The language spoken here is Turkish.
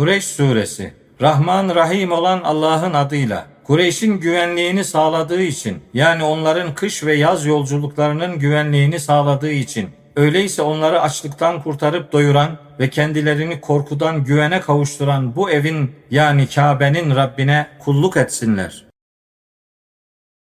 Kureyş Suresi Rahman Rahim olan Allah'ın adıyla Kureyş'in güvenliğini sağladığı için yani onların kış ve yaz yolculuklarının güvenliğini sağladığı için öyleyse onları açlıktan kurtarıp doyuran ve kendilerini korkudan güvene kavuşturan bu evin yani Kabe'nin Rabbine kulluk etsinler.